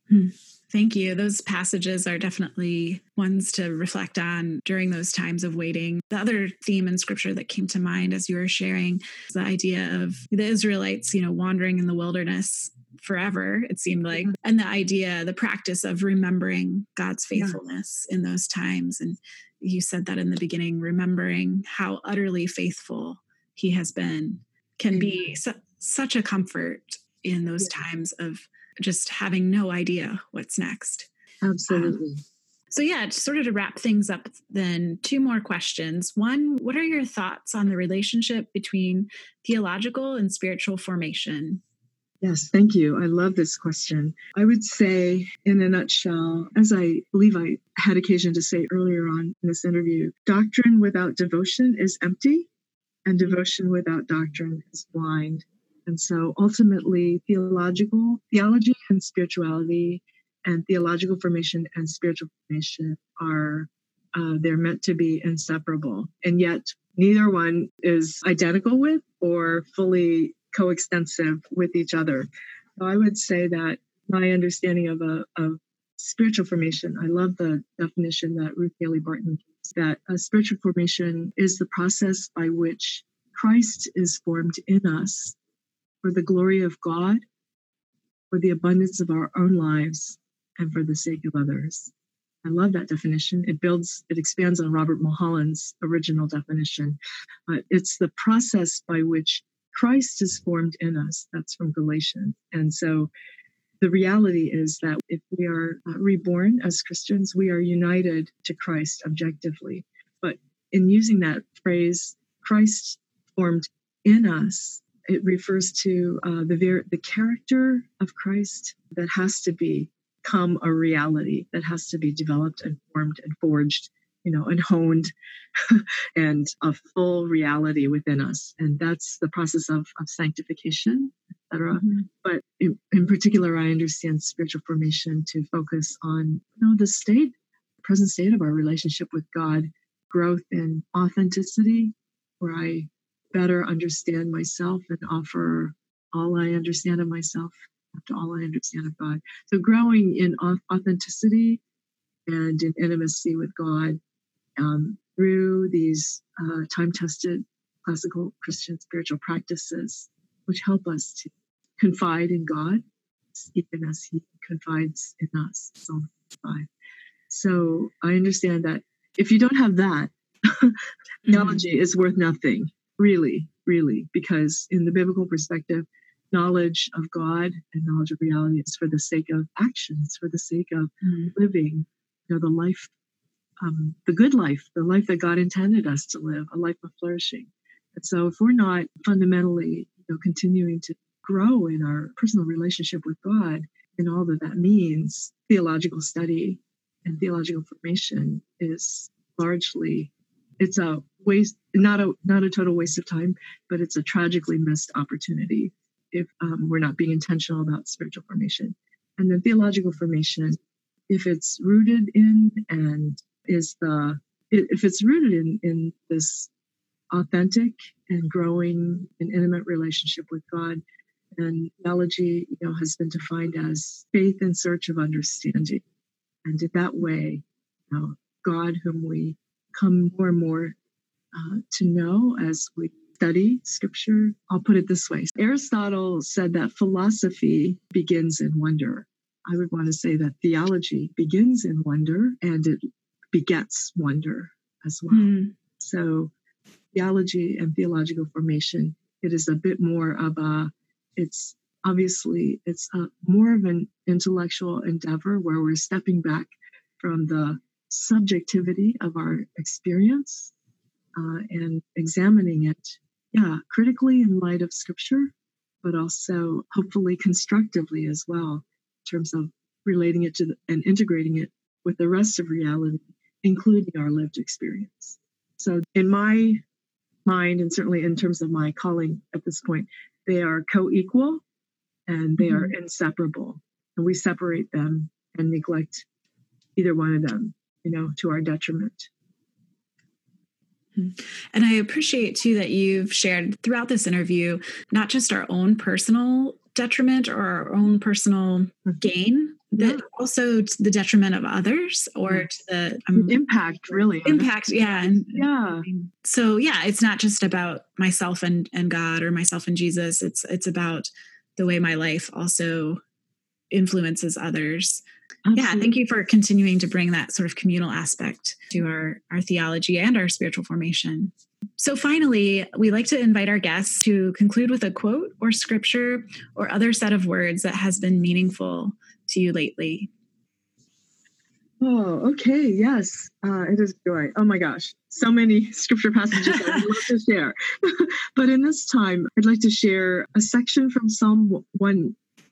Hmm. Thank you. Those passages are definitely ones to reflect on during those times of waiting. The other theme in scripture that came to mind as you were sharing is the idea of the Israelites, you know, wandering in the wilderness forever, it seemed like. Mm-hmm. And the idea, the practice of remembering God's faithfulness yeah. in those times. And you said that in the beginning, remembering how utterly faithful he has been can mm-hmm. be su- such a comfort in those yeah. times of just having no idea what's next. Absolutely. Um, so, yeah, sort of to wrap things up, then two more questions. One, what are your thoughts on the relationship between theological and spiritual formation? Yes, thank you. I love this question. I would say, in a nutshell, as I believe I had occasion to say earlier on in this interview, doctrine without devotion is empty, and devotion without doctrine is blind. And so ultimately, theological, theology and spirituality, and theological formation and spiritual formation are uh, they're meant to be inseparable. And yet, neither one is identical with or fully coextensive with each other. So I would say that my understanding of a of spiritual formation, I love the definition that Ruth Haley Barton gives, that a spiritual formation is the process by which Christ is formed in us for the glory of God, for the abundance of our own lives, and for the sake of others. I love that definition. It builds, it expands on Robert Mulholland's original definition. Uh, it's the process by which Christ is formed in us. That's from Galatians. And so the reality is that if we are uh, reborn as Christians, we are united to Christ objectively. But in using that phrase, Christ formed in us, it refers to uh, the ver- the character of Christ that has to become a reality, that has to be developed and formed and forged you know, and honed (laughs) and a full reality within us. And that's the process of, of sanctification, etc. Mm-hmm. But in, in, particular, I understand spiritual formation to focus on you know, the state, present state of our relationship with God, growth in authenticity, where I better understand myself and offer all I understand of myself to all I understand of God. So growing in authenticity and in intimacy with God um, through these uh, time tested classical Christian spiritual practices, which help us to confide in God, even as He confides in us. Psalm 5. So I understand that if you don't have that, knowledge (laughs) mm-hmm. is worth nothing, really, really, because in the biblical perspective, knowledge of God and knowledge of reality is for the sake of action, it's for the sake of mm-hmm. living you know, the life um, the good life, the life that God intended us to live, a life of flourishing. And so, if we're not fundamentally, you know, continuing to grow in our personal relationship with God and all that that means, theological study and theological formation is largely it's a waste, not a not a total waste of time, but it's a tragically missed opportunity if um, we're not being intentional about spiritual formation. And then theological formation, if it's rooted in and is the if it's rooted in in this authentic and growing and intimate relationship with God. And theology, you know, has been defined as faith in search of understanding. And in that way, you know, God, whom we come more and more uh, to know as we study scripture. I'll put it this way Aristotle said that philosophy begins in wonder. I would want to say that theology begins in wonder and it begets wonder as well. Mm. So, theology and theological formation, it is a bit more of a, it's obviously, it's a, more of an intellectual endeavor where we're stepping back from the subjectivity of our experience uh, and examining it, yeah, critically in light of scripture, but also hopefully constructively as well, in terms of relating it to the, and integrating it with the rest of reality including our lived experience. So, in my mind, and certainly in terms of my calling at this point, they are co equal and they mm-hmm. are inseparable. And we separate them and neglect either one of them, you know, to our detriment. And I appreciate too that you've shared throughout this interview not just our own personal detriment or our own personal mm-hmm. gain, yeah. also to the detriment of others or to the um, impact really impact yeah and yeah so yeah it's not just about myself and and god or myself and jesus it's it's about the way my life also influences others Absolutely. yeah thank you for continuing to bring that sort of communal aspect to our our theology and our spiritual formation so, finally, we like to invite our guests to conclude with a quote or scripture or other set of words that has been meaningful to you lately? Oh, okay. Yes, uh, it is joy. Oh my gosh, so many (laughs) scripture passages I'd love to share. (laughs) but in this time, I'd like to share a section from Psalm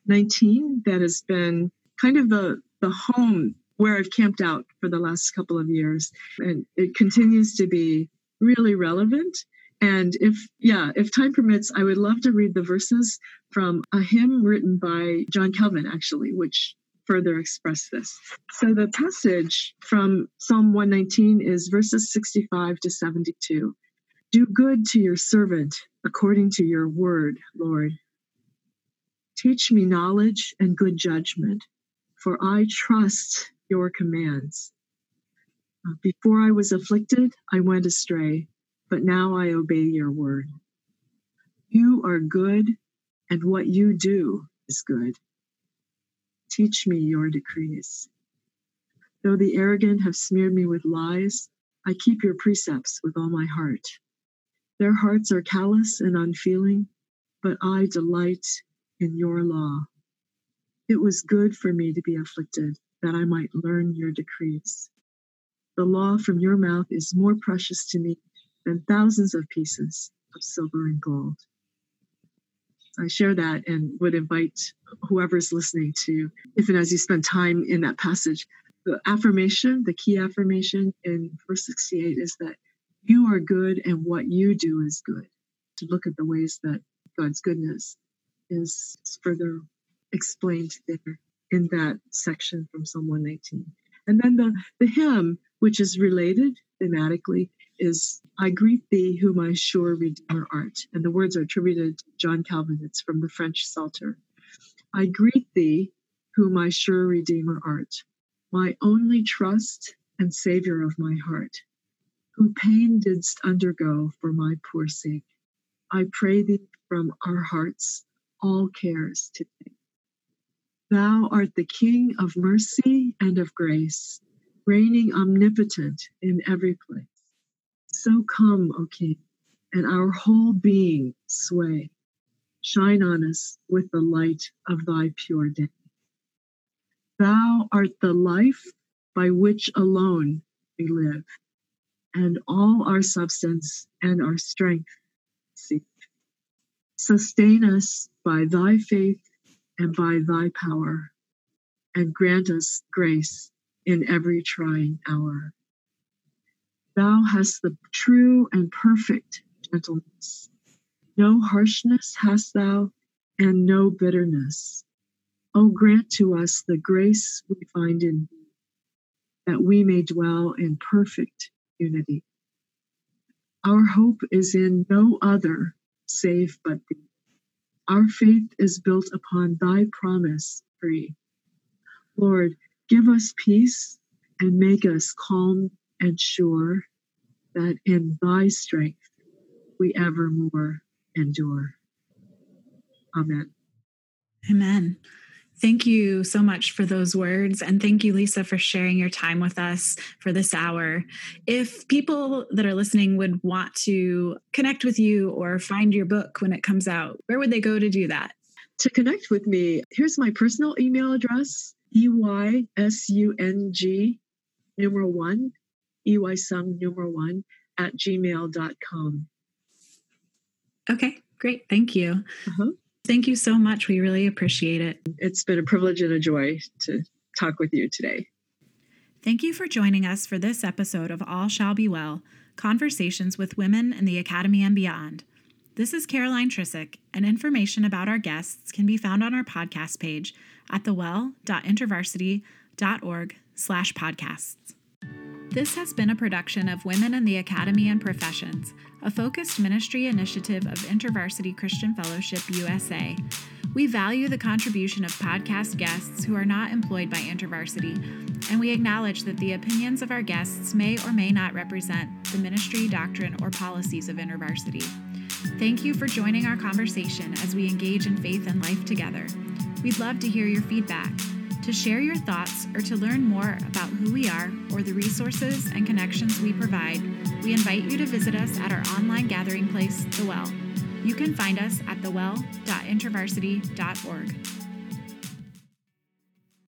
119 that has been kind of the, the home where I've camped out for the last couple of years. And it continues to be really relevant. And if, yeah, if time permits, I would love to read the verses from a hymn written by John Calvin, actually, which further express this. So the passage from Psalm 119 is verses 65 to 72. Do good to your servant according to your word, Lord. Teach me knowledge and good judgment, for I trust your commands. Uh, before I was afflicted, I went astray, but now I obey your word. You are good, and what you do is good. Teach me your decrees. Though the arrogant have smeared me with lies, I keep your precepts with all my heart. Their hearts are callous and unfeeling, but I delight in your law. It was good for me to be afflicted, that I might learn your decrees. The law from your mouth is more precious to me than thousands of pieces of silver and gold. I share that and would invite whoever's listening to, if and as you spend time in that passage, the affirmation, the key affirmation in verse 68 is that you are good and what you do is good. To look at the ways that God's goodness is further explained there in that section from Psalm 119. And then the, the hymn, which is related thematically, is I greet thee, who my sure Redeemer art. And the words are attributed to John Calvin. It's from the French Psalter. I greet thee, who my sure Redeemer art, my only trust and Savior of my heart, who pain didst undergo for my poor sake. I pray thee from our hearts all cares to take. Thou art the King of mercy and of grace, reigning omnipotent in every place. So come, O King, and our whole being sway. Shine on us with the light of thy pure day. Thou art the life by which alone we live, and all our substance and our strength seek. Sustain us by thy faith and by thy power, and grant us grace in every trying hour. Thou hast the true and perfect gentleness. No harshness hast thou, and no bitterness. O grant to us the grace we find in thee, that we may dwell in perfect unity. Our hope is in no other save but thee. Our faith is built upon thy promise free. Lord, give us peace and make us calm and sure that in thy strength we evermore endure. Amen. Amen. Thank you so much for those words. And thank you, Lisa, for sharing your time with us for this hour. If people that are listening would want to connect with you or find your book when it comes out, where would they go to do that? To connect with me, here's my personal email address E-Y-S-U-N-G numeral one, E-Y-Sung numeral one at gmail.com. Okay, great. Thank you. Uh-huh. Thank you so much. We really appreciate it. It's been a privilege and a joy to talk with you today. Thank you for joining us for this episode of All Shall Be Well Conversations with Women in the Academy and Beyond. This is Caroline Trisick, and information about our guests can be found on our podcast page at thewell.intervarsity.org slash podcasts. This has been a production of Women in the Academy and Professions, a focused ministry initiative of InterVarsity Christian Fellowship USA. We value the contribution of podcast guests who are not employed by InterVarsity, and we acknowledge that the opinions of our guests may or may not represent the ministry, doctrine, or policies of InterVarsity. Thank you for joining our conversation as we engage in faith and life together. We'd love to hear your feedback. To share your thoughts or to learn more about who we are or the resources and connections we provide, we invite you to visit us at our online gathering place, The Well. You can find us at thewell.intervarsity.org.